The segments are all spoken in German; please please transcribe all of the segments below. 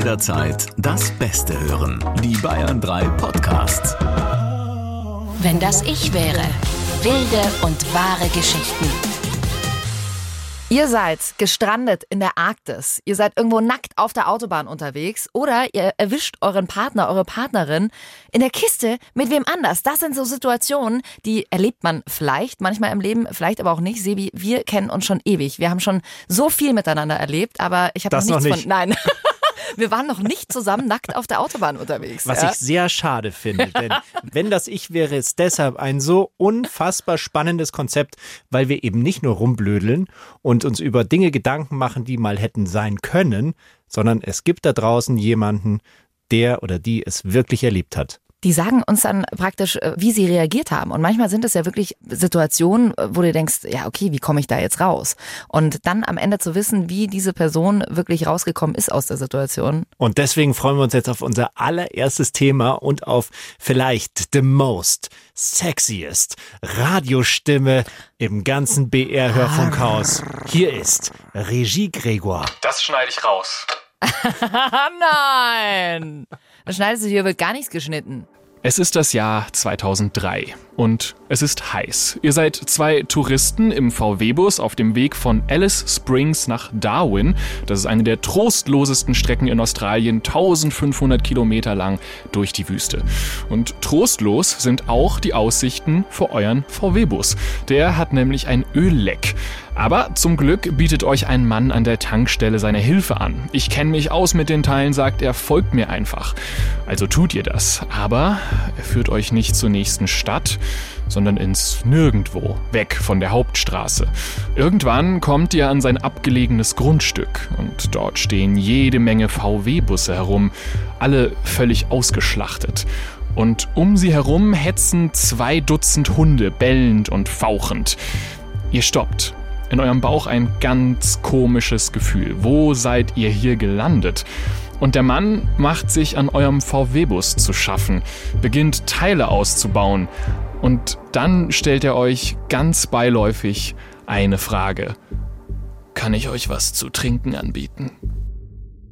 jederzeit das Beste hören. Die Bayern 3 Podcasts. Wenn das ich wäre. Wilde und wahre Geschichten. Ihr seid gestrandet in der Arktis. Ihr seid irgendwo nackt auf der Autobahn unterwegs oder ihr erwischt euren Partner, eure Partnerin in der Kiste mit wem anders. Das sind so Situationen, die erlebt man vielleicht manchmal im Leben, vielleicht aber auch nicht. Sebi, wir kennen uns schon ewig. Wir haben schon so viel miteinander erlebt, aber ich habe noch nichts noch nicht. von. Nein. Wir waren noch nicht zusammen nackt auf der Autobahn unterwegs. Was ja? ich sehr schade finde, denn wenn das ich wäre, ist deshalb ein so unfassbar spannendes Konzept, weil wir eben nicht nur rumblödeln und uns über Dinge Gedanken machen, die mal hätten sein können, sondern es gibt da draußen jemanden, der oder die es wirklich erlebt hat. Die sagen uns dann praktisch, äh, wie sie reagiert haben. Und manchmal sind es ja wirklich Situationen, äh, wo du denkst, ja, okay, wie komme ich da jetzt raus? Und dann am Ende zu wissen, wie diese Person wirklich rausgekommen ist aus der Situation. Und deswegen freuen wir uns jetzt auf unser allererstes Thema und auf vielleicht the most sexiest Radiostimme im ganzen BR-Hörfunkhaus. Hier ist Regie Gregor. Das schneide ich raus. Nein! Schneidest du hier, wird gar nichts geschnitten. Es ist das Jahr 2003 und es ist heiß. Ihr seid zwei Touristen im VW-Bus auf dem Weg von Alice Springs nach Darwin. Das ist eine der trostlosesten Strecken in Australien, 1500 Kilometer lang durch die Wüste. Und trostlos sind auch die Aussichten für euren VW-Bus. Der hat nämlich ein Ölleck. Aber zum Glück bietet euch ein Mann an der Tankstelle seine Hilfe an. Ich kenne mich aus mit den Teilen, sagt er, folgt mir einfach. Also tut ihr das. Aber er führt euch nicht zur nächsten Stadt, sondern ins Nirgendwo, weg von der Hauptstraße. Irgendwann kommt ihr an sein abgelegenes Grundstück und dort stehen jede Menge VW-Busse herum, alle völlig ausgeschlachtet. Und um sie herum hetzen zwei Dutzend Hunde, bellend und fauchend. Ihr stoppt. In eurem Bauch ein ganz komisches Gefühl. Wo seid ihr hier gelandet? Und der Mann macht sich an eurem VW-Bus zu schaffen, beginnt Teile auszubauen. Und dann stellt er euch ganz beiläufig eine Frage. Kann ich euch was zu trinken anbieten?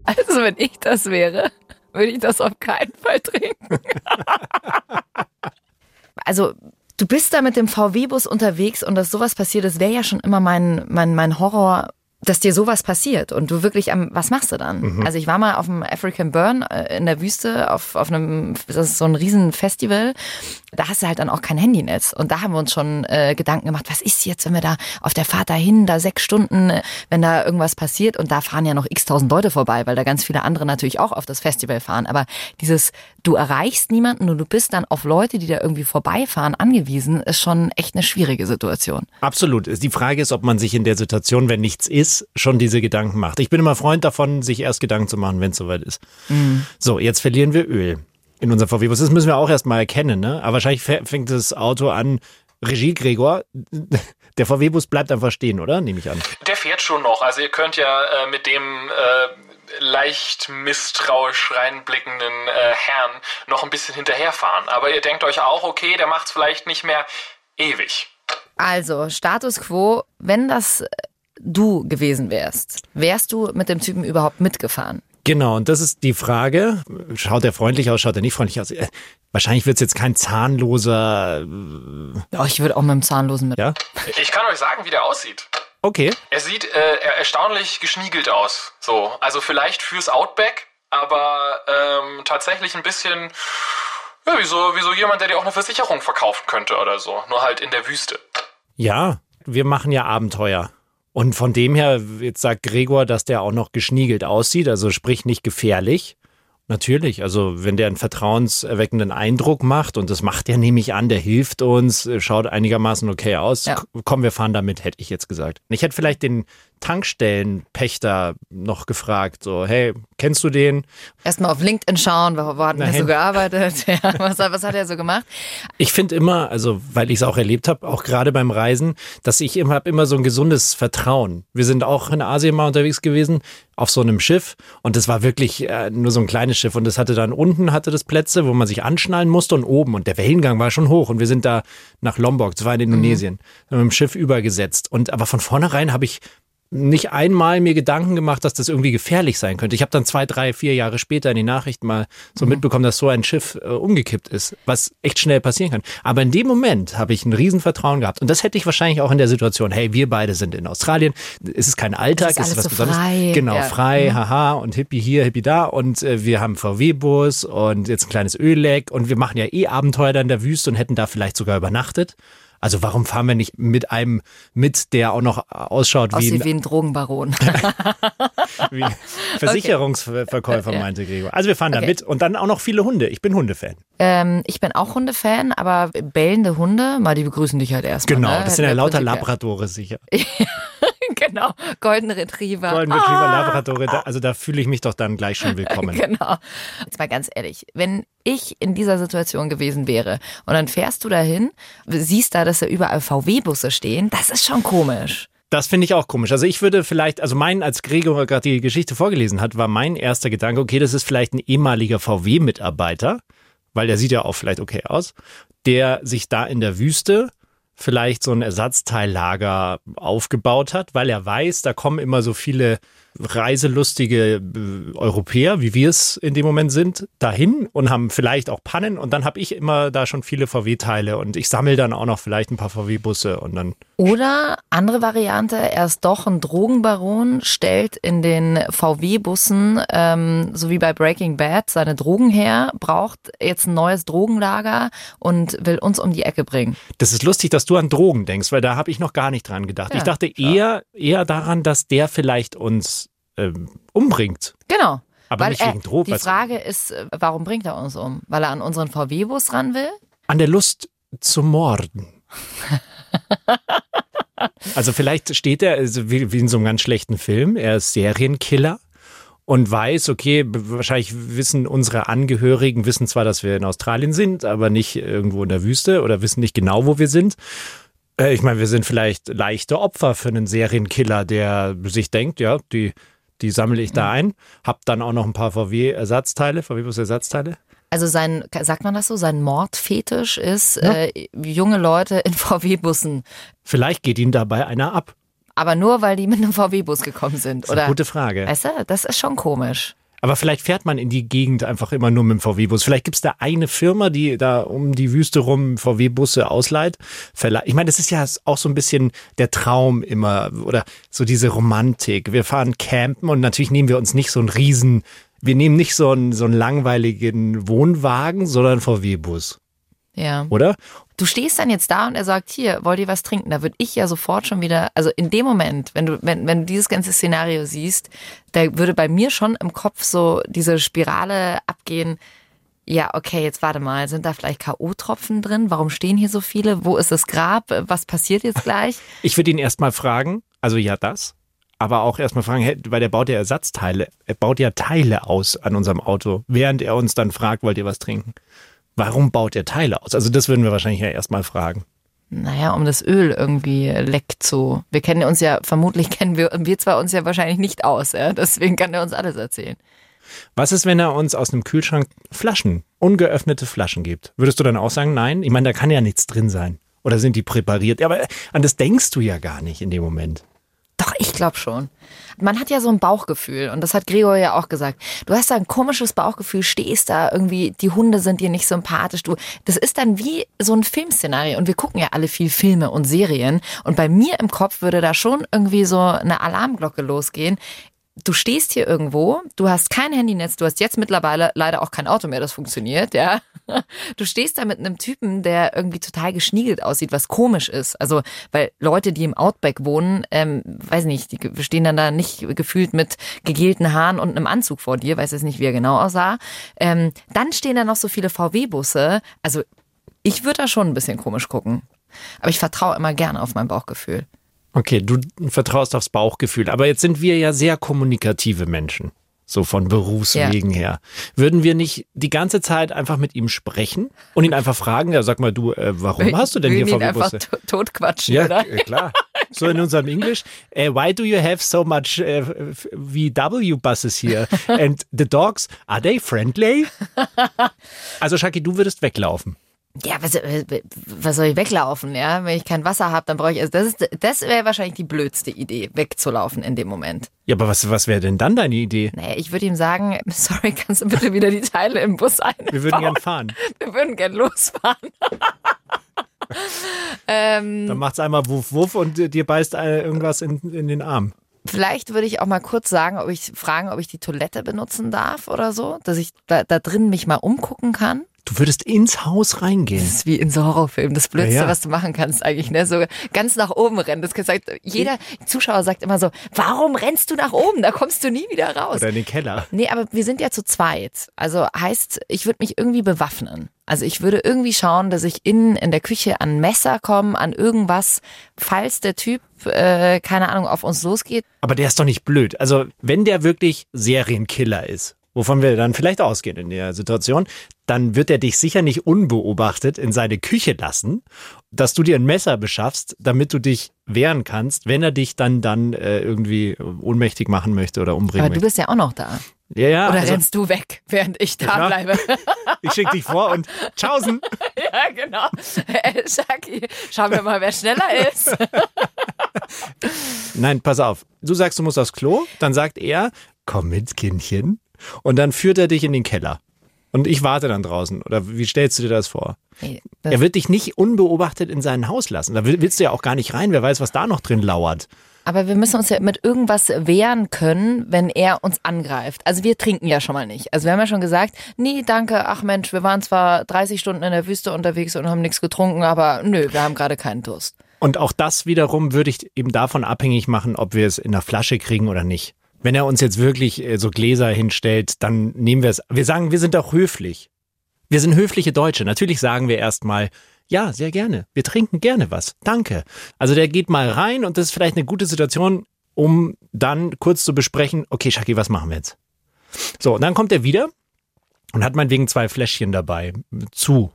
Also wenn ich das wäre, würde ich das auf keinen Fall trinken. also du bist da mit dem VW-Bus unterwegs und dass sowas passiert, das wäre ja schon immer mein, mein, mein Horror. Dass dir sowas passiert und du wirklich am, was machst du dann? Also ich war mal auf dem African Burn äh, in der Wüste auf, auf einem, das ist so ein riesen Festival. Da hast du halt dann auch kein Handynetz. Und da haben wir uns schon äh, Gedanken gemacht, was ist jetzt, wenn wir da auf der Fahrt dahin, da sechs Stunden, äh, wenn da irgendwas passiert und da fahren ja noch x tausend Leute vorbei, weil da ganz viele andere natürlich auch auf das Festival fahren. Aber dieses, du erreichst niemanden und du bist dann auf Leute, die da irgendwie vorbeifahren, angewiesen, ist schon echt eine schwierige Situation. Absolut. Die Frage ist, ob man sich in der Situation, wenn nichts ist, schon diese Gedanken macht. Ich bin immer Freund davon, sich erst Gedanken zu machen, wenn es soweit ist. So, jetzt verlieren wir Öl in unserem VW-Bus. Das müssen wir auch erst mal erkennen, ne? Aber wahrscheinlich fä- fängt das Auto an. Regie, Gregor, der VW-Bus bleibt einfach stehen, oder? Nehme ich an. Der fährt schon noch. Also ihr könnt ja äh, mit dem äh, leicht misstrauisch reinblickenden äh, Herrn noch ein bisschen hinterherfahren. Aber ihr denkt euch auch, okay, der macht's vielleicht nicht mehr ewig. Also, Status quo, wenn das du gewesen wärst, wärst du mit dem Typen überhaupt mitgefahren? Genau, und das ist die Frage. Schaut er freundlich aus, schaut er nicht freundlich aus? Äh, Wahrscheinlich wird es jetzt kein zahnloser. Ja, ich würde auch mit dem Zahnlosen mit. Ja? Ich kann euch sagen, wie der aussieht. Okay. Er sieht äh, er- erstaunlich geschniegelt aus. So, also vielleicht fürs Outback, aber ähm, tatsächlich ein bisschen ja, wie, so, wie so jemand, der dir auch eine Versicherung verkaufen könnte oder so. Nur halt in der Wüste. Ja, wir machen ja Abenteuer. Und von dem her, jetzt sagt Gregor, dass der auch noch geschniegelt aussieht, also sprich nicht gefährlich. Natürlich, also wenn der einen vertrauenserweckenden Eindruck macht, und das macht er, nehme ich an, der hilft uns, schaut einigermaßen okay aus. Ja. Komm, wir fahren damit, hätte ich jetzt gesagt. Ich hätte vielleicht den Tankstellenpächter noch gefragt, so, hey, kennst du den? Erstmal auf LinkedIn schauen, wo, wo hat Nein. so gearbeitet? Ja, was, was hat er so gemacht? Ich finde immer, also weil ich es auch erlebt habe, auch gerade beim Reisen, dass ich immer habe immer so ein gesundes Vertrauen. Wir sind auch in Asien mal unterwegs gewesen auf so einem Schiff und das war wirklich äh, nur so ein kleines Schiff und das hatte dann unten hatte das Plätze, wo man sich anschnallen musste und oben und der Wellengang war schon hoch und wir sind da nach Lombok, das war in Indonesien, mit dem Schiff übergesetzt und aber von vornherein habe ich nicht einmal mir Gedanken gemacht, dass das irgendwie gefährlich sein könnte. Ich habe dann zwei, drei, vier Jahre später in den Nachrichten mal so mhm. mitbekommen, dass so ein Schiff äh, umgekippt ist, was echt schnell passieren kann. Aber in dem Moment habe ich ein Riesenvertrauen gehabt. Und das hätte ich wahrscheinlich auch in der Situation, hey, wir beide sind in Australien, es ist kein Alltag, es ist, was so Besonderes. Frei. Genau, ja. frei, mhm. haha, und Hippie hier, Hippie da. Und äh, wir haben VW-Bus und jetzt ein kleines Ölleck und wir machen ja eh Abenteuer da in der Wüste und hätten da vielleicht sogar übernachtet. Also warum fahren wir nicht mit einem mit, der auch noch ausschaut wie ein, wie ein Drogenbaron? wie Versicherungsverkäufer, okay. meinte Gregor. Also wir fahren okay. da mit und dann auch noch viele Hunde. Ich bin Hundefan. Ähm, ich bin auch Hundefan, aber bellende Hunde, mal die begrüßen dich halt erstmal. Genau, ne? das sind ja lauter Labradore sicher. genau, Golden Retriever. Golden Retriever, ah. Labradore, also da fühle ich mich doch dann gleich schon willkommen. genau. Jetzt mal ganz ehrlich, wenn ich in dieser Situation gewesen wäre und dann fährst du dahin, siehst da, dass da überall VW-Busse stehen, das ist schon komisch. Das finde ich auch komisch. Also ich würde vielleicht, also mein, als Gregor gerade die Geschichte vorgelesen hat, war mein erster Gedanke, okay, das ist vielleicht ein ehemaliger VW-Mitarbeiter, weil der sieht ja auch vielleicht okay aus, der sich da in der Wüste vielleicht so ein Ersatzteillager aufgebaut hat, weil er weiß, da kommen immer so viele reiselustige äh, Europäer, wie wir es in dem Moment sind, dahin und haben vielleicht auch Pannen und dann habe ich immer da schon viele VW-Teile und ich sammle dann auch noch vielleicht ein paar VW-Busse und dann. Oder andere Variante, er ist doch ein Drogenbaron, stellt in den VW-Bussen, ähm, so wie bei Breaking Bad, seine Drogen her, braucht jetzt ein neues Drogenlager und will uns um die Ecke bringen. Das ist lustig, dass du an Drogen denkst, weil da habe ich noch gar nicht dran gedacht. Ja, ich dachte eher, eher daran, dass der vielleicht uns ähm, umbringt. Genau. Aber Weil nicht wegen Drogen. Die Frage ist, äh, warum bringt er uns um? Weil er an unseren VW-Bus ran will? An der Lust zu morden. also vielleicht steht er also wie, wie in so einem ganz schlechten Film. Er ist Serienkiller und weiß, okay, wahrscheinlich wissen unsere Angehörigen, wissen zwar, dass wir in Australien sind, aber nicht irgendwo in der Wüste oder wissen nicht genau, wo wir sind. Äh, ich meine, wir sind vielleicht leichte Opfer für einen Serienkiller, der sich denkt, ja, die, die sammle ich da ein, hab dann auch noch ein paar VW-Ersatzteile, VW-Bus-Ersatzteile. Also sein, sagt man das so, sein Mordfetisch ist ja. äh, junge Leute in VW-Bussen. Vielleicht geht ihm dabei einer ab. Aber nur, weil die mit einem VW-Bus gekommen sind, das ist oder? Eine gute Frage. Weißt du, das ist schon komisch. Aber vielleicht fährt man in die Gegend einfach immer nur mit dem VW-Bus. Vielleicht gibt es da eine Firma, die da um die Wüste rum VW-Busse ausleiht. Ich meine, das ist ja auch so ein bisschen der Traum immer oder so diese Romantik. Wir fahren campen und natürlich nehmen wir uns nicht so einen riesen, wir nehmen nicht so einen, so einen langweiligen Wohnwagen, sondern VW-Bus. Ja. Oder? Du stehst dann jetzt da und er sagt, hier, wollt ihr was trinken? Da würde ich ja sofort schon wieder, also in dem Moment, wenn du, wenn, wenn du dieses ganze Szenario siehst, da würde bei mir schon im Kopf so diese Spirale abgehen. Ja, okay, jetzt warte mal, sind da vielleicht K.O.-Tropfen drin? Warum stehen hier so viele? Wo ist das Grab? Was passiert jetzt gleich? Ich würde ihn erstmal fragen, also ja, das. Aber auch erstmal fragen, weil der baut ja Ersatzteile, er baut ja Teile aus an unserem Auto, während er uns dann fragt, wollt ihr was trinken? Warum baut er Teile aus? Also das würden wir wahrscheinlich ja erstmal fragen. Naja, um das Öl irgendwie leckt so. Wir kennen uns ja, vermutlich kennen wir, wir zwar uns ja wahrscheinlich nicht aus, ja? deswegen kann er uns alles erzählen. Was ist, wenn er uns aus einem Kühlschrank Flaschen, ungeöffnete Flaschen gibt? Würdest du dann auch sagen, nein? Ich meine, da kann ja nichts drin sein. Oder sind die präpariert? Ja, aber an das denkst du ja gar nicht in dem Moment. Ich glaube schon. Man hat ja so ein Bauchgefühl und das hat Gregor ja auch gesagt. Du hast da ein komisches Bauchgefühl, stehst da irgendwie, die Hunde sind dir nicht sympathisch. Du, das ist dann wie so ein Filmszenario und wir gucken ja alle viel Filme und Serien und bei mir im Kopf würde da schon irgendwie so eine Alarmglocke losgehen du stehst hier irgendwo, du hast kein Handynetz, du hast jetzt mittlerweile leider auch kein Auto mehr, das funktioniert, ja. Du stehst da mit einem Typen, der irgendwie total geschniegelt aussieht, was komisch ist. Also, weil Leute, die im Outback wohnen, ähm, weiß nicht, die stehen dann da nicht gefühlt mit gegelten Haaren und einem Anzug vor dir, weiß jetzt nicht, wie er genau aussah. Ähm, dann stehen da noch so viele VW-Busse. Also, ich würde da schon ein bisschen komisch gucken. Aber ich vertraue immer gerne auf mein Bauchgefühl. Okay, du vertraust aufs Bauchgefühl. Aber jetzt sind wir ja sehr kommunikative Menschen. So von Berufswegen ja. her. Würden wir nicht die ganze Zeit einfach mit ihm sprechen und ihn einfach fragen, ja, sag mal du, äh, warum hast du denn hier VW-Busse? einfach totquatschen, ja, oder? Ja, klar. So in unserem Englisch. Uh, why do you have so much uh, VW buses here? And the dogs, are they friendly? Also Shaki, du würdest weglaufen. Ja, was, äh, was soll ich weglaufen, ja? Wenn ich kein Wasser habe, dann brauche ich. Also das ist, das wäre wahrscheinlich die blödste Idee, wegzulaufen in dem Moment. Ja, aber was, was wäre denn dann deine Idee? Naja, ich würde ihm sagen, sorry, kannst du bitte wieder die Teile im Bus einbauen? Wir würden gern fahren. Wir würden gern losfahren. ähm, Dann macht's einmal wuff wuff und dir beißt äh, irgendwas in, in den Arm. Vielleicht würde ich auch mal kurz sagen, ob ich fragen, ob ich die Toilette benutzen darf oder so, dass ich da, da drin mich mal umgucken kann. Du würdest ins Haus reingehen. Das ist wie in so Horrorfilmen. Das Blödste, Ja, ja. was du machen kannst eigentlich, ne? So ganz nach oben rennen. Das sagt, jeder Zuschauer sagt immer so, warum rennst du nach oben? Da kommst du nie wieder raus. Oder in den Keller. Nee, aber wir sind ja zu zweit. Also heißt, ich würde mich irgendwie bewaffnen. Also ich würde irgendwie schauen, dass ich innen in der Küche an Messer komme, an irgendwas, falls der Typ, äh, keine Ahnung, auf uns losgeht. Aber der ist doch nicht blöd. Also, wenn der wirklich Serienkiller ist, wovon wir dann vielleicht ausgehen in der Situation, dann wird er dich sicher nicht unbeobachtet in seine Küche lassen, dass du dir ein Messer beschaffst, damit du dich wehren kannst, wenn er dich dann dann äh, irgendwie ohnmächtig machen möchte oder umbringen Aber du möchte. bist ja auch noch da. Ja, ja, Oder also, rennst du weg, während ich da klar. bleibe? ich schicke dich vor und tschaußen. ja, genau. Äh, Shaki, schauen wir mal, wer schneller ist. Nein, pass auf. Du sagst, du musst aufs Klo, dann sagt er, komm mit, Kindchen. Und dann führt er dich in den Keller. Und ich warte dann draußen. Oder wie stellst du dir das vor? Nee, Er wird dich nicht unbeobachtet in sein Haus lassen. Da will- willst du ja auch gar nicht rein. Wer weiß, was da noch drin lauert. Aber wir müssen uns ja mit irgendwas wehren können, wenn er uns angreift. Also wir trinken ja schon mal nicht. Also wir haben ja schon gesagt, nee, danke, ach Mensch, wir waren zwar 30 Stunden in der Wüste unterwegs und haben nichts getrunken, aber nö, wir haben gerade keinen Durst. Und auch das wiederum würde ich eben davon abhängig machen, ob wir es in der Flasche kriegen oder nicht. Wenn er uns jetzt wirklich äh, so Gläser hinstellt, dann nehmen wir es. Wir sagen, wir sind auch höflich. Wir sind höfliche Deutsche. Natürlich sagen wir erstmal, ja, sehr gerne. Wir trinken gerne was. Danke. Also der geht mal rein und das ist vielleicht eine gute Situation, um dann kurz zu besprechen, okay, Shaki, was machen wir jetzt? So, und dann kommt er wieder und hat meinetwegen zwei Fläschchen dabei zu.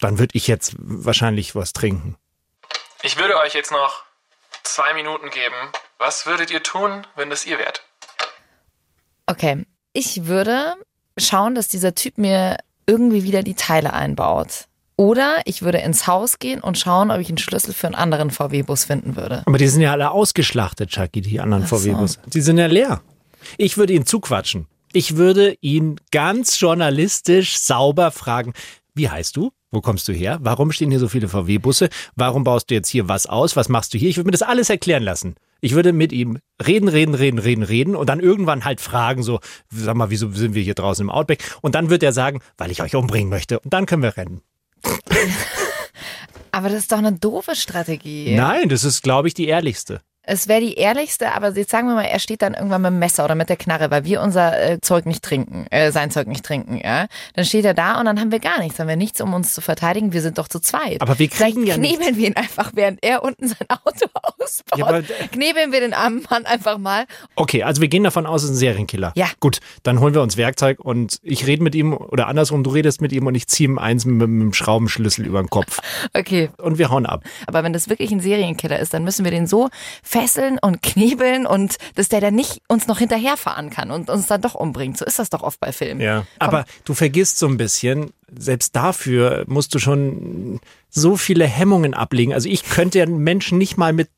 Dann würde ich jetzt wahrscheinlich was trinken. Ich würde euch jetzt noch zwei Minuten geben. Was würdet ihr tun, wenn das ihr wärt? Okay, ich würde schauen, dass dieser Typ mir irgendwie wieder die Teile einbaut. Oder ich würde ins Haus gehen und schauen, ob ich einen Schlüssel für einen anderen VW-Bus finden würde. Aber die sind ja alle ausgeschlachtet, Chucky, die anderen so. VW-Bus. Die sind ja leer. Ich würde ihn zuquatschen. Ich würde ihn ganz journalistisch sauber fragen, wie heißt du? Wo kommst du her? Warum stehen hier so viele VW-Busse? Warum baust du jetzt hier was aus? Was machst du hier? Ich würde mir das alles erklären lassen. Ich würde mit ihm reden, reden, reden, reden, reden und dann irgendwann halt fragen, so, sag mal, wieso sind wir hier draußen im Outback? Und dann wird er sagen, weil ich euch umbringen möchte. Und dann können wir rennen. Aber das ist doch eine doofe Strategie. Nein, das ist, glaube ich, die ehrlichste. Es wäre die ehrlichste, aber jetzt sagen wir mal, er steht dann irgendwann mit dem Messer oder mit der Knarre, weil wir unser äh, Zeug nicht trinken, äh, sein Zeug nicht trinken, ja. Dann steht er da und dann haben wir gar nichts, haben wir nichts, um uns zu verteidigen. Wir sind doch zu zweit. Aber wir kriegen Vielleicht ja knebeln wir ihn einfach, während er unten sein Auto ausbaut. Ja, aber- knebeln wir den armen Mann einfach mal. Okay, also wir gehen davon aus, es ist ein Serienkiller. Ja. Gut, dann holen wir uns Werkzeug und ich rede mit ihm oder andersrum, du redest mit ihm und ich ziehe ihm eins mit, mit dem Schraubenschlüssel über den Kopf Okay, und wir hauen ab. aber wenn das wirklich ein Serienkiller ist, dann müssen wir den so fesseln und knebeln und dass der dann nicht uns noch hinterherfahren kann und uns dann doch umbringt. So ist das doch oft bei Filmen. Ja. Aber du vergisst so ein bisschen, selbst dafür musst du schon so viele Hemmungen ablegen. Also ich könnte ja einen Menschen nicht mal mit,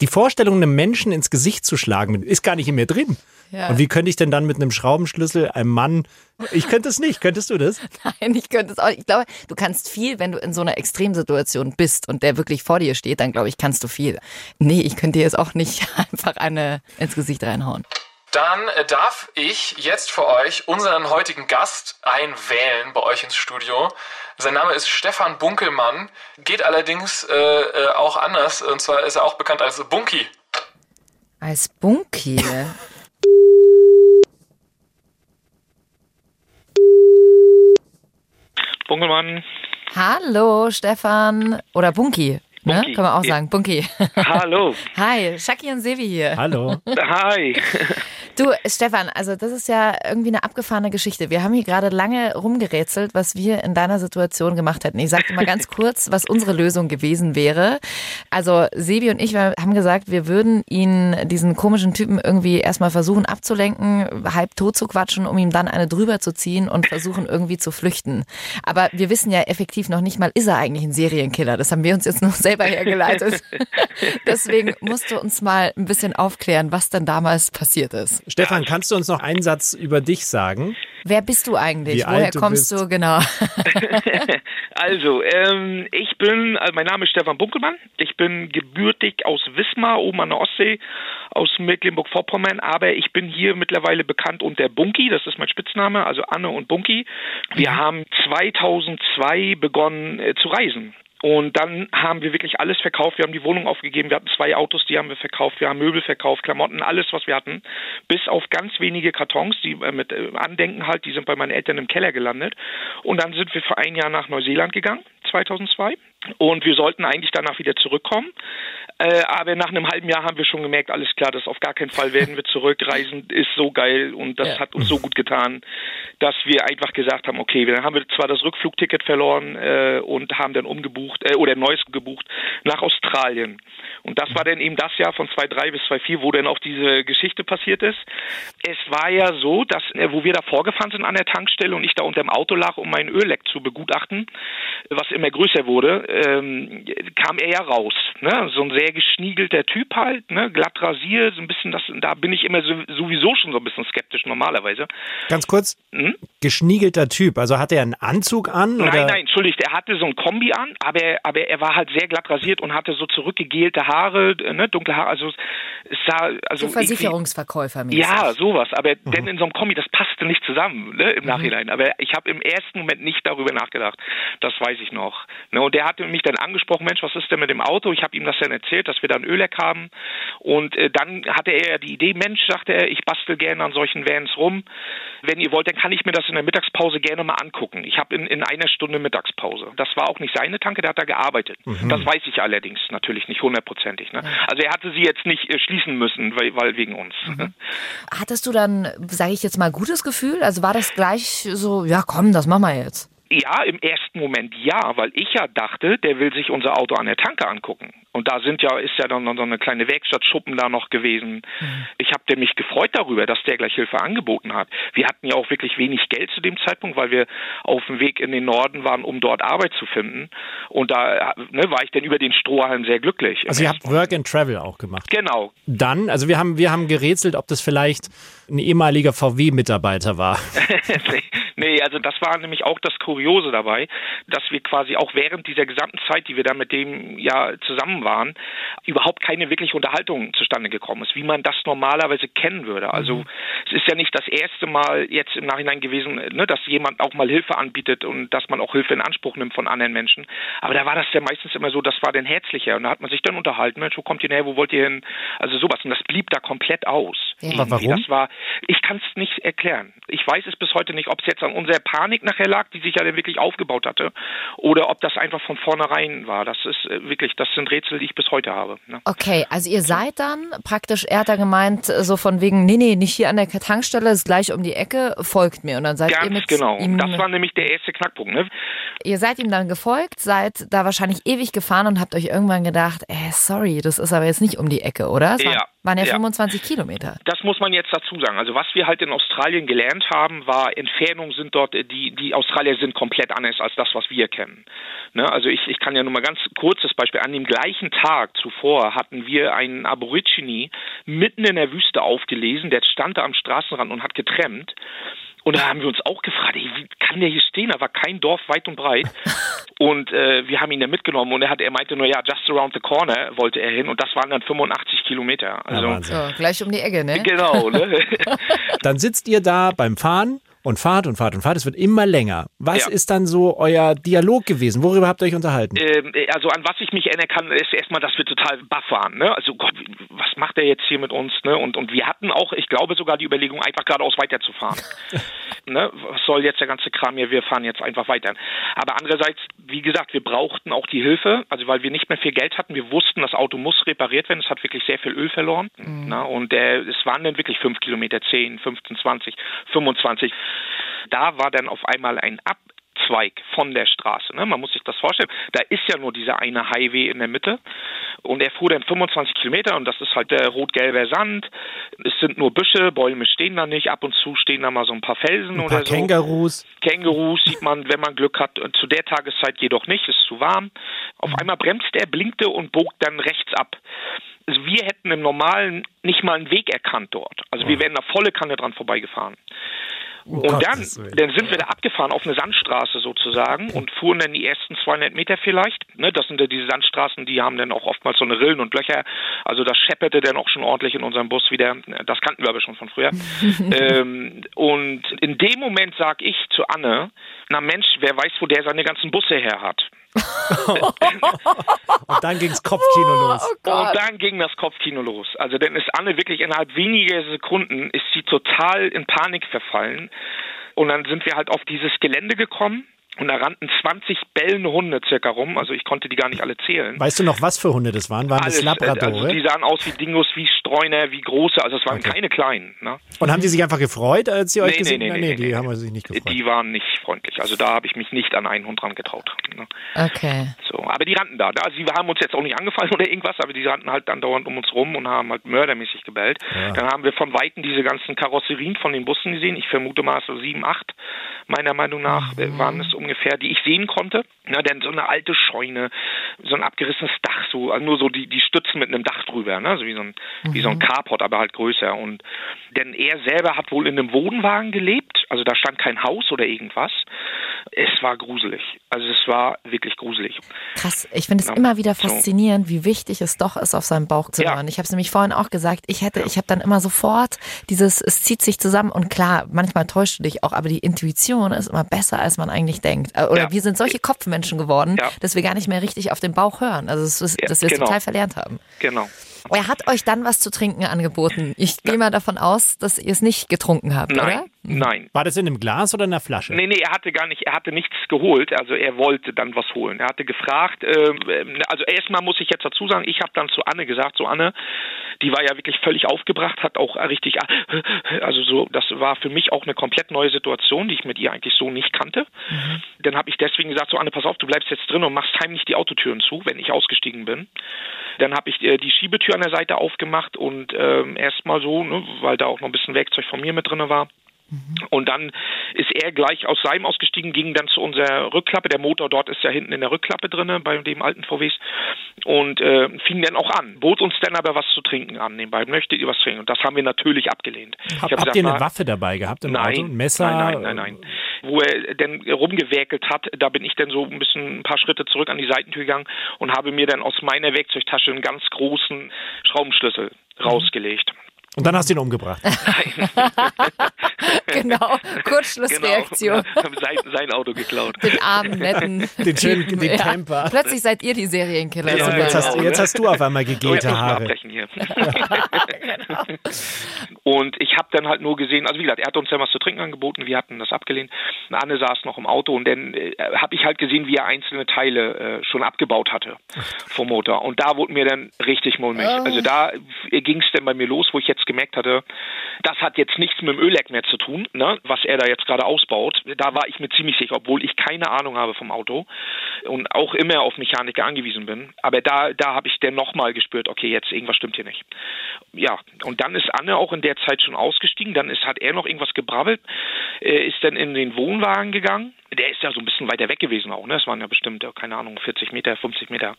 die Vorstellung, einem Menschen ins Gesicht zu schlagen, ist gar nicht in mir drin. Ja. Und wie könnte ich denn dann mit einem Schraubenschlüssel einem Mann, ich könnte es nicht, könntest du das? Nein, ich könnte es auch. Ich glaube, du kannst viel, wenn du in so einer Extremsituation bist und der wirklich vor dir steht, dann glaube ich, kannst du viel. Nee, ich könnte dir jetzt auch nicht einfach eine ins Gesicht reinhauen. Dann äh, darf ich jetzt für euch unseren heutigen Gast einwählen bei euch ins Studio. Sein Name ist Stefan Bunkelmann, geht allerdings äh, äh, auch anders. Und zwar ist er auch bekannt als Bunky. Als Bunky. Bunkelmann, Hallo, Stefan. Oder Bunky. Ne? Kann man auch sagen. Bunky. hallo. Hi, Shaki und Sevi hier. Hallo. Hi. Du, Stefan, also das ist ja irgendwie eine abgefahrene Geschichte. Wir haben hier gerade lange rumgerätselt, was wir in deiner Situation gemacht hätten. Ich sage mal ganz kurz, was unsere Lösung gewesen wäre. Also Sebi und ich haben gesagt, wir würden ihn, diesen komischen Typen, irgendwie erstmal versuchen abzulenken, halb tot zu quatschen, um ihm dann eine drüber zu ziehen und versuchen irgendwie zu flüchten. Aber wir wissen ja effektiv noch nicht mal, ist er eigentlich ein Serienkiller? Das haben wir uns jetzt noch selber hergeleitet. Deswegen musst du uns mal ein bisschen aufklären, was denn damals passiert ist. Stefan, kannst du uns noch einen Satz über dich sagen? Wer bist du eigentlich? Wie Woher kommst bist? du genau? also, ähm, ich bin, also mein Name ist Stefan Bunkelmann. Ich bin gebürtig aus Wismar, oben an der Ostsee, aus Mecklenburg-Vorpommern, aber ich bin hier mittlerweile bekannt unter Bunky, das ist mein Spitzname, also Anne und Bunky. Wir mhm. haben 2002 begonnen äh, zu reisen. Und dann haben wir wirklich alles verkauft. Wir haben die Wohnung aufgegeben. Wir hatten zwei Autos, die haben wir verkauft. Wir haben Möbel verkauft, Klamotten, alles, was wir hatten. Bis auf ganz wenige Kartons, die äh, mit äh, Andenken halt, die sind bei meinen Eltern im Keller gelandet. Und dann sind wir für ein Jahr nach Neuseeland gegangen, 2002. Und wir sollten eigentlich danach wieder zurückkommen. Äh, aber nach einem halben Jahr haben wir schon gemerkt, alles klar, das auf gar keinen Fall werden wir zurückreisen, ist so geil und das ja. hat uns so gut getan, dass wir einfach gesagt haben, okay, dann haben wir zwar das Rückflugticket verloren äh, und haben dann umgebucht äh, oder neues gebucht nach Australien. Und das war dann eben das Jahr von 2003 bis 2004, wo dann auch diese Geschichte passiert ist. Es war ja so, dass, äh, wo wir da vorgefahren sind an der Tankstelle und ich da unter dem Auto lag, um mein Ölleck zu begutachten, was immer größer wurde, ähm, kam er ja raus. Ne? So ein sehr geschniegelter Typ halt, ne? glatt rasiert, so ein bisschen das, da bin ich immer so, sowieso schon so ein bisschen skeptisch normalerweise. Ganz kurz, hm? geschniegelter Typ, also hat er einen Anzug an? Nein, oder? nein, entschuldigt, er hatte so ein Kombi an, aber, aber er war halt sehr glatt rasiert und hatte so zurückgegelte Haare, ne? dunkle Haare, also es sah... Also so Versicherungsverkäufer -mäßig. Ja, sowas, aber mhm. denn in so einem Kombi, das passte nicht zusammen ne? im mhm. Nachhinein, aber ich habe im ersten Moment nicht darüber nachgedacht, das weiß ich noch. Ne? Und der hatte mich dann angesprochen, Mensch, was ist denn mit dem Auto? Ich habe ihm das dann erzählt, dass wir dann Öleck haben. Und äh, dann hatte er die Idee, Mensch, sagte er, ich bastel gerne an solchen Vans rum. Wenn ihr wollt, dann kann ich mir das in der Mittagspause gerne mal angucken. Ich habe in, in einer Stunde Mittagspause. Das war auch nicht seine Tanke, der hat da gearbeitet. Mhm. Das weiß ich allerdings natürlich nicht hundertprozentig. Ne? Also er hatte sie jetzt nicht äh, schließen müssen, weil, weil wegen uns. Mhm. Hattest du dann, sage ich jetzt mal, gutes Gefühl? Also war das gleich so, ja komm, das machen wir jetzt? Ja, im ersten Moment ja, weil ich ja dachte, der will sich unser Auto an der Tanke angucken. Und da sind ja, ist ja dann so eine kleine Werkstattschuppen da noch gewesen. Mhm. Ich habe mich gefreut darüber, dass der gleich Hilfe angeboten hat. Wir hatten ja auch wirklich wenig Geld zu dem Zeitpunkt, weil wir auf dem Weg in den Norden waren, um dort Arbeit zu finden. Und da ne, war ich dann über den Strohhalm sehr glücklich. Also ihr habt Work and Travel auch gemacht. Genau. Dann, also wir haben, wir haben gerätselt, ob das vielleicht ein ehemaliger VW-Mitarbeiter war. nee, also das war nämlich auch das Kuriose dabei, dass wir quasi auch während dieser gesamten Zeit, die wir da mit dem ja zusammen waren, überhaupt keine wirkliche Unterhaltung zustande gekommen ist, wie man das normalerweise kennen würde. Also mhm. es ist ja nicht das erste Mal jetzt im Nachhinein gewesen, ne, dass jemand auch mal Hilfe anbietet und dass man auch Hilfe in Anspruch nimmt von anderen Menschen. Aber da war das ja meistens immer so, das war dann herzlicher und da hat man sich dann unterhalten, Mensch, wo kommt ihr her, wo wollt ihr hin? Also sowas und das blieb da komplett aus. Ja. Warum? Das war, ich kann es nicht erklären. Ich weiß es bis heute nicht, ob es jetzt an unserer Panik nachher lag, die sich ja dann wirklich aufgebaut hatte, oder ob das einfach von vornherein war. Das ist äh, wirklich, das sind Rätsel, die ich bis heute habe. Ne? Okay, also ihr seid dann praktisch, er hat da gemeint, so von wegen, nee, nee, nicht hier an der Tankstelle, ist gleich um die Ecke, folgt mir. Und dann seid Ganz ihr mit genau. ihm. Das war nämlich der erste Knackpunkt. Ne? Ihr seid ihm dann gefolgt, seid da wahrscheinlich ewig gefahren und habt euch irgendwann gedacht, äh, sorry, das ist aber jetzt nicht um die Ecke, oder? Es ja. Waren ja, ja 25 Kilometer. Das muss man jetzt dazu sagen. Also was wir halt in Australien gelernt haben, war Entfernungen sind dort, die, die Australier sind komplett anders als das, was wir kennen. Ne? Also ich, ich kann ja nur mal ganz kurzes Beispiel. An dem gleichen Tag zuvor hatten wir einen Aborigine mitten in der Wüste aufgelesen, der stand da am Straßenrand und hat getrennt. Und da haben wir uns auch gefragt, ey, wie kann der hier stehen? Da war kein Dorf weit und breit. Und äh, wir haben ihn dann mitgenommen und er hat, er meinte nur, ja, just around the corner wollte er hin und das waren dann 85 Kilometer. Also, ja, so, gleich um die Ecke, ne? Genau, ne? dann sitzt ihr da beim Fahren und fahrt und fahrt und fahrt. Es wird immer länger. Was ja. ist dann so euer Dialog gewesen? Worüber habt ihr euch unterhalten? Ähm, also an was ich mich erinnern kann, ist erstmal, dass wir total baff waren. Ne? Also Gott, was macht er jetzt hier mit uns? Ne? Und, und wir hatten auch, ich glaube sogar die Überlegung, einfach geradeaus weiterzufahren. ne, was soll jetzt der ganze Kram hier, wir fahren jetzt einfach weiter. Aber andererseits, wie gesagt, wir brauchten auch die Hilfe, also weil wir nicht mehr viel Geld hatten, wir wussten, das Auto muss repariert werden, es hat wirklich sehr viel Öl verloren. Mhm. Ne, und äh, es waren dann wirklich fünf Kilometer, zehn, 15, 20, 25. Da war dann auf einmal ein Ab Zweig von der Straße. Ne? Man muss sich das vorstellen. Da ist ja nur dieser eine Highway in der Mitte. Und er fuhr dann 25 Kilometer und das ist halt der rot-gelbe Sand. Es sind nur Büsche, Bäume stehen da nicht. Ab und zu stehen da mal so ein paar Felsen ein oder paar so. Kängurus. Kängurus sieht man, wenn man Glück hat. Zu der Tageszeit jedoch nicht, ist zu warm. Auf einmal bremste er, blinkte und bog dann rechts ab. Also wir hätten im Normalen nicht mal einen Weg erkannt dort. Also wir Oh. wären da volle Kanne dran vorbeigefahren. Und Gottes dann, dann sind wir da abgefahren auf eine Sandstraße sozusagen und fuhren dann die ersten 200 Meter vielleicht. Ne, das sind ja diese Sandstraßen, die haben dann auch oftmals so eine Rillen und Löcher. Also das schepperte dann auch schon ordentlich in unserem Bus wieder. Das kannten wir aber schon von früher. ähm, und in dem Moment sag ich zu Anne, na Mensch, wer weiß, wo der seine ganzen Busse her hat. Und dann ging's Kopfkino los. Und dann ging das Kopfkino los. Also dann ist Anne wirklich innerhalb weniger Sekunden ist sie total in Panik verfallen. Und dann sind wir halt auf dieses Gelände gekommen und da rannten 20 bellende Hunde circa rum. Also ich konnte die gar nicht alle zählen. Weißt du noch, was für Hunde das waren? Waren das Alles, äh, Labradore? also die sahen aus wie Dingos, wie Streuner, wie große. Also es waren Okay. keine kleinen. Ne? Und haben die sich einfach gefreut, als sie euch Nee, gesehen haben? nee, Nee, nee, die nee. haben sich nicht gefreut. Die waren nicht freundlich. Also da habe ich mich nicht an einen Hund dran getraut. Ne? Okay. So, aber die rannten da. da. Sie haben uns jetzt auch nicht angefallen oder irgendwas, aber die rannten halt andauernd um uns rum und haben halt mördermäßig gebellt. Ja. Dann haben wir von Weitem diese ganzen Karosserien von den Bussen gesehen. Ich vermute mal so sieben, acht, meiner Meinung nach, äh, waren es ungefähr, die ich sehen konnte. Na, denn so eine alte Scheune, so ein abgerissenes Dach, so, also nur so die, die Stützen mit einem Dach drüber, ne? so wie so ein, wie so ein Carport, aber halt größer. Und denn er selber hat wohl in einem Wohnwagen gelebt, also da stand kein Haus oder irgendwas. Es war gruselig. Also es war wirklich gruselig. Krass, ich finde es Ja. immer wieder So. faszinierend, wie wichtig es doch ist, auf seinen Bauch zu Ja. hören. Ich habe es nämlich vorhin auch gesagt, ich hätte, ich habe dann immer sofort dieses, es zieht sich zusammen und klar, manchmal täuscht du dich auch, aber die Intuition ist immer besser, als man eigentlich denkt. Äh, Oder Ja. wir sind solche Kopfmenschen geworden, Ja. dass wir gar nicht mehr richtig auf den Bauch hören. Also es ist, Ja, dass wir es genau. total verlernt haben. Genau. Er hat euch dann was zu trinken angeboten. Ich gehe mal davon aus, dass ihr es nicht getrunken habt, Nein, oder? nein. War das in einem Glas oder in einer Flasche? Nee, nee, er hatte gar nicht, er hatte nichts geholt, also er wollte dann was holen. Er hatte gefragt, ähm, also erstmal muss ich jetzt dazu sagen, ich habe dann zu Anne gesagt, so Anne, die war ja wirklich völlig aufgebracht, hat auch richtig, also so, das war für mich auch eine komplett neue Situation, die ich mit ihr eigentlich so nicht kannte. Dann habe ich deswegen gesagt, so Anne, pass auf, du bleibst jetzt drin und machst heimlich die Autotüren zu, wenn ich ausgestiegen bin. Dann habe ich äh, die Schiebetür an der Seite aufgemacht und ähm, erstmal so, ne, weil da auch noch ein bisschen Werkzeug von mir mit drin war. Und dann ist er gleich aus seinem ausgestiegen, ging dann zu unserer Rückklappe. Der Motor dort ist ja hinten in der Rückklappe drinne bei dem alten VWs und äh, fing dann auch an. Bot uns dann aber was zu trinken an. Den beiden möchtet ihr was trinken? Und das haben wir natürlich abgelehnt. Hab, Ich hab habt gesagt, ihr eine na, Waffe dabei gehabt im Nein, Auto? Ein Messer? Nein, nein, nein, nein. Wo er denn rumgewerkelt hat, da bin ich dann so ein bisschen ein paar Schritte zurück an die Seitentür gegangen und habe mir dann aus meiner Werkzeugtasche einen ganz großen Schraubenschlüssel rausgelegt. Und dann hast du ihn umgebracht. Genau, Kurzschlussreaktion. Genau. sein, sein Auto geklaut. Den armen, netten. Den schönen- den Camper. Plötzlich seid ihr die Serienkiller. Ja, jetzt, hast, genau, jetzt hast du auf einmal müssen wir Haare. abbrechen hier. Und ich habe dann halt nur gesehen, also wie gesagt, er hat uns dann was zu trinken angeboten, wir hatten das abgelehnt. Anne saß noch im Auto und dann äh, habe ich halt gesehen, wie er einzelne Teile äh, schon abgebaut hatte vom Motor. Und da wurde mir dann richtig mulmig. Also da ging es dann bei mir los, wo ich jetzt gemerkt hatte, das hat jetzt nichts mit dem Ölleck mehr zu tun, ne, was er da jetzt gerade ausbaut. Da war ich mir ziemlich sicher, obwohl ich keine Ahnung habe vom Auto und auch immer auf Mechaniker angewiesen bin. Aber da, da habe ich dann nochmal gespürt, okay, jetzt irgendwas stimmt hier nicht. Ja, und dann ist Anne auch in der Zeit schon ausgestiegen. Dann ist, hat er noch irgendwas gebrabbelt, äh, ist dann in den Wohnwagen gegangen. Der ist ja so ein bisschen weiter weg gewesen auch, ne? Es waren ja bestimmt, keine Ahnung, 40 Meter, 50 Meter.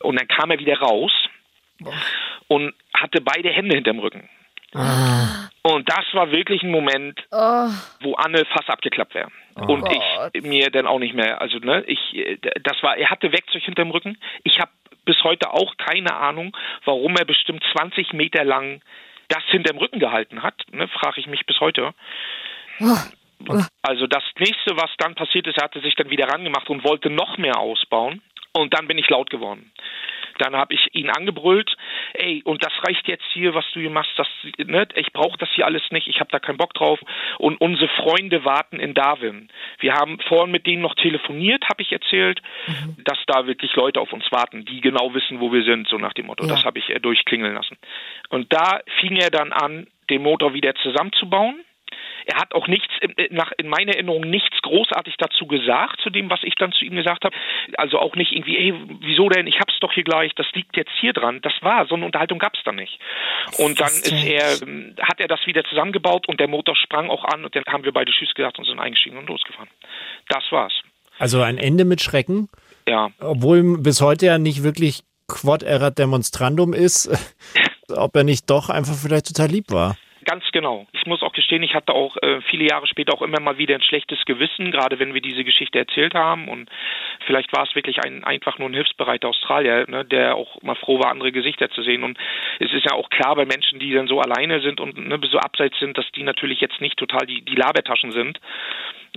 Und dann kam er wieder raus und hatte beide Hände hinterm Rücken. Und das war wirklich ein Moment, wo Anne fast abgeklappt wäre. und Gott. ich mir dann auch nicht mehr, also ne, ich, äh, das war, er hatte Werkzeug hinterm Rücken. Ich habe bis heute auch keine Ahnung, warum er bestimmt 20 Meter lang das hinterm Rücken gehalten hat, ne, frage ich mich bis heute. Also das nächste, was dann passiert ist, er hatte sich dann wieder rangemacht und wollte noch mehr ausbauen. Und dann bin ich laut geworden. Dann habe ich ihn angebrüllt, ey, und das reicht jetzt hier, was du hier machst, das, ne, ich brauche das hier alles nicht, ich habe da keinen Bock drauf. Und unsere Freunde warten in Darwin. Wir haben vorhin mit denen noch telefoniert, habe ich erzählt, mhm. dass da wirklich Leute auf uns warten, die genau wissen, wo wir sind, so nach dem Motto. Ja. Das habe ich äh, durchklingeln lassen. Und da fing er dann an, den Motor wieder zusammenzubauen er hat auch nichts, äh, nach, in meiner Erinnerung, nichts großartig dazu gesagt, zu dem, was ich dann zu ihm gesagt habe. Also auch nicht irgendwie, ey, wieso denn, ich hab's doch hier gleich, das liegt jetzt hier dran. Das war, so eine Unterhaltung gab's da nicht. Und dann ist er, ähm, hat er das wieder zusammengebaut und der Motor sprang auch an und dann haben wir beide Tschüss gesagt und sind eingestiegen und losgefahren. Das war's. Also ein Ende mit Schrecken? Ja. Obwohl bis heute ja nicht wirklich Quod erat demonstrandum ist, ob er nicht doch einfach vielleicht total lieb war. Ganz genau. Ich muss auch gestehen, ich hatte auch äh, viele Jahre später auch immer mal wieder ein schlechtes Gewissen, gerade wenn wir diese Geschichte erzählt haben. Und vielleicht war es wirklich ein, einfach nur ein hilfsbereiter Australier, ne, der auch mal froh war, andere Gesichter zu sehen. Und es ist ja auch klar bei Menschen, die dann so alleine sind und ne, so abseits sind, dass die natürlich jetzt nicht total die, die Labertaschen sind.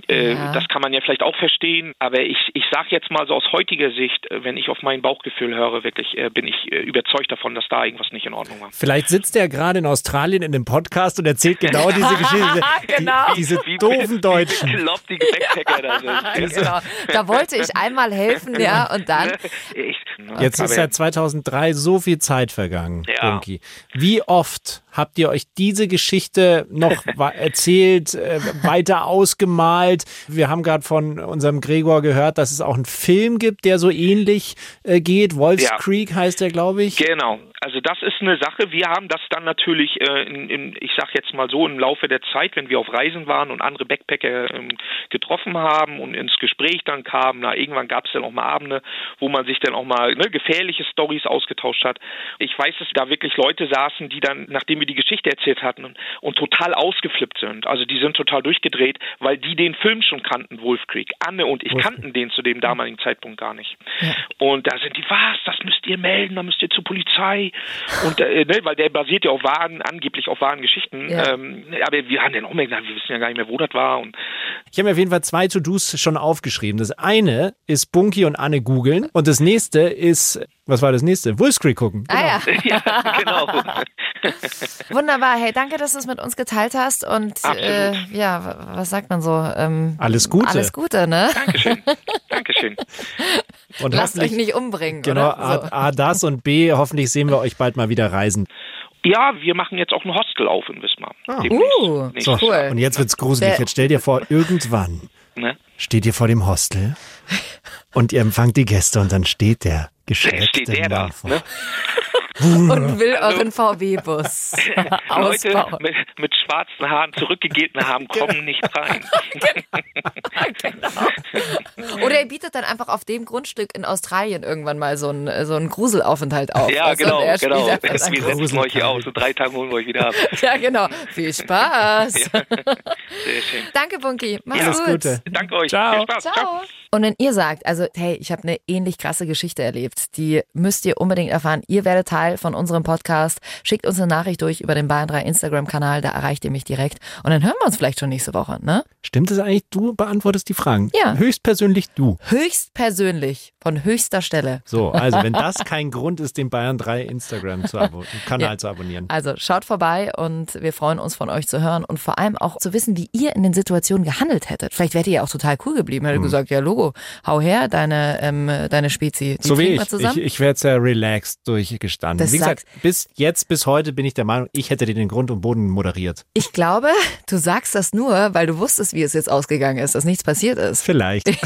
Äh, ja. Das kann man ja vielleicht auch verstehen, aber ich, ich sage jetzt mal so aus heutiger Sicht, äh, wenn ich auf mein Bauchgefühl höre, wirklich äh, bin ich äh, überzeugt davon, dass da irgendwas nicht in Ordnung war. Vielleicht sitzt er gerade in Australien in dem Podcast und erzählt genau diese Geschichte. genau. Die, diese wie, doofen Deutschen. Klopp, die Gepäckträger da sind. genau. Da wollte ich einmal helfen, ja, und dann. Ich, Jetzt ist seit 2003 so viel Zeit vergangen, ja. Bunky. Wie oft habt ihr euch diese Geschichte noch erzählt, äh, weiter ausgemalt? Wir haben gerade von unserem Gregor gehört, dass es auch einen Film gibt, der so ähnlich äh, geht. Wolf's ja. Creek heißt der, glaube ich. Genau. Also das ist eine Sache. Wir haben das dann natürlich, äh, in, in, ich sage jetzt mal so, im Laufe der Zeit, wenn wir auf Reisen waren und andere Backpacker ähm, getroffen haben und ins Gespräch dann kamen, na, irgendwann gab es dann auch mal Abende, wo man sich dann auch mal ne, gefährliche Stories ausgetauscht hat. Ich weiß, dass da wirklich Leute saßen, die dann, nachdem wir die Geschichte erzählt hatten und, und total ausgeflippt sind. Also die sind total durchgedreht, weil die den Film schon kannten, Wolf Creek. Anne und ich kannten den zu dem damaligen Zeitpunkt gar nicht. Ja. Und da sind die, was, das müsst ihr melden, da müsst ihr zur Polizei. Und äh, ne, weil der basiert ja auf wahren, angeblich auf wahren Geschichten. Ja. Ähm, aber wir haben den auch mehr wir wissen ja gar nicht mehr, wo das war. Und ich habe mir auf jeden Fall zwei To-Dos schon aufgeschrieben. Das eine ist Bunky und Anne googeln und das nächste ist was war das nächste? Wolf's Creek gucken. Genau. Ah ja. ja, genau. Wunderbar. Hey, danke, dass du es mit uns geteilt hast. Und äh, ja, was sagt man so? Ähm, alles Gute. Alles Gute, ne? Dankeschön. Dankeschön. Und Lasst euch nicht umbringen. Genau, so. A, A, das und B, hoffentlich sehen wir euch bald mal wieder reisen. Ja, wir machen jetzt auch ein Hostel auf in Wismar. Ah. Uh, so, cool. Und jetzt wird's gruselig. Jetzt stell dir vor, irgendwann ne? steht ihr vor dem Hostel und ihr empfangt die Gäste und dann steht der geschätzte Mann da, ne? und will euren VW-Bus Leute mit, mit, schwarzen Haaren, zurückgegebene Haaren, kommen genau. nicht rein. genau. Oder ihr bietet dann einfach auf dem Grundstück in Australien irgendwann mal so einen, so einen Gruselaufenthalt auf. Ja, also genau, genau. Wir setzen euch hier aus. In drei Tagen holen wir euch wieder ab. ja, genau. Viel Spaß. Ja. Sehr schön. Danke, Bunky. Mach's ja. gut. Gute. Danke euch. Ciao. Viel Spaß. Ciao. Ciao. Und wenn ihr sagt, also hey, ich habe eine ähnlich krasse Geschichte erlebt, die müsst ihr unbedingt erfahren. Ihr werdet Teil von unserem Podcast. Schickt uns eine Nachricht durch über den Bayern 3 Instagram-Kanal, da erreicht ihr mich direkt. Und dann hören wir uns vielleicht schon nächste Woche, ne? Stimmt es eigentlich, du beantwortest die Fragen? Ja. Höchstpersönlich du. Höchstpersönlich, von höchster Stelle. So, also wenn das kein Grund ist, den Bayern 3 Instagram-Kanal ja. zu abonnieren. Also schaut vorbei und wir freuen uns von euch zu hören und vor allem auch zu wissen, wie ihr in den Situationen gehandelt hättet. Vielleicht wärt ihr ja auch total cool geblieben, hättet hm. gesagt, ja, Logo. Hau her, deine, ähm, deine Spezi. Die so wie ich. Ich, ich wäre sehr relaxed durchgestanden. Das wie gesagt, bis jetzt, bis heute bin ich der Meinung, ich hätte dir den Grund und Boden moderiert. Ich glaube, du sagst das nur, weil du wusstest, wie es jetzt ausgegangen ist, dass nichts passiert ist. Vielleicht.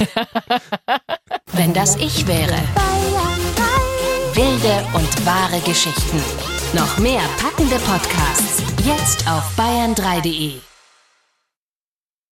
Wenn das ich wäre. Wilde und wahre Geschichten. Noch mehr packende Podcasts. Jetzt auf bayern3.de.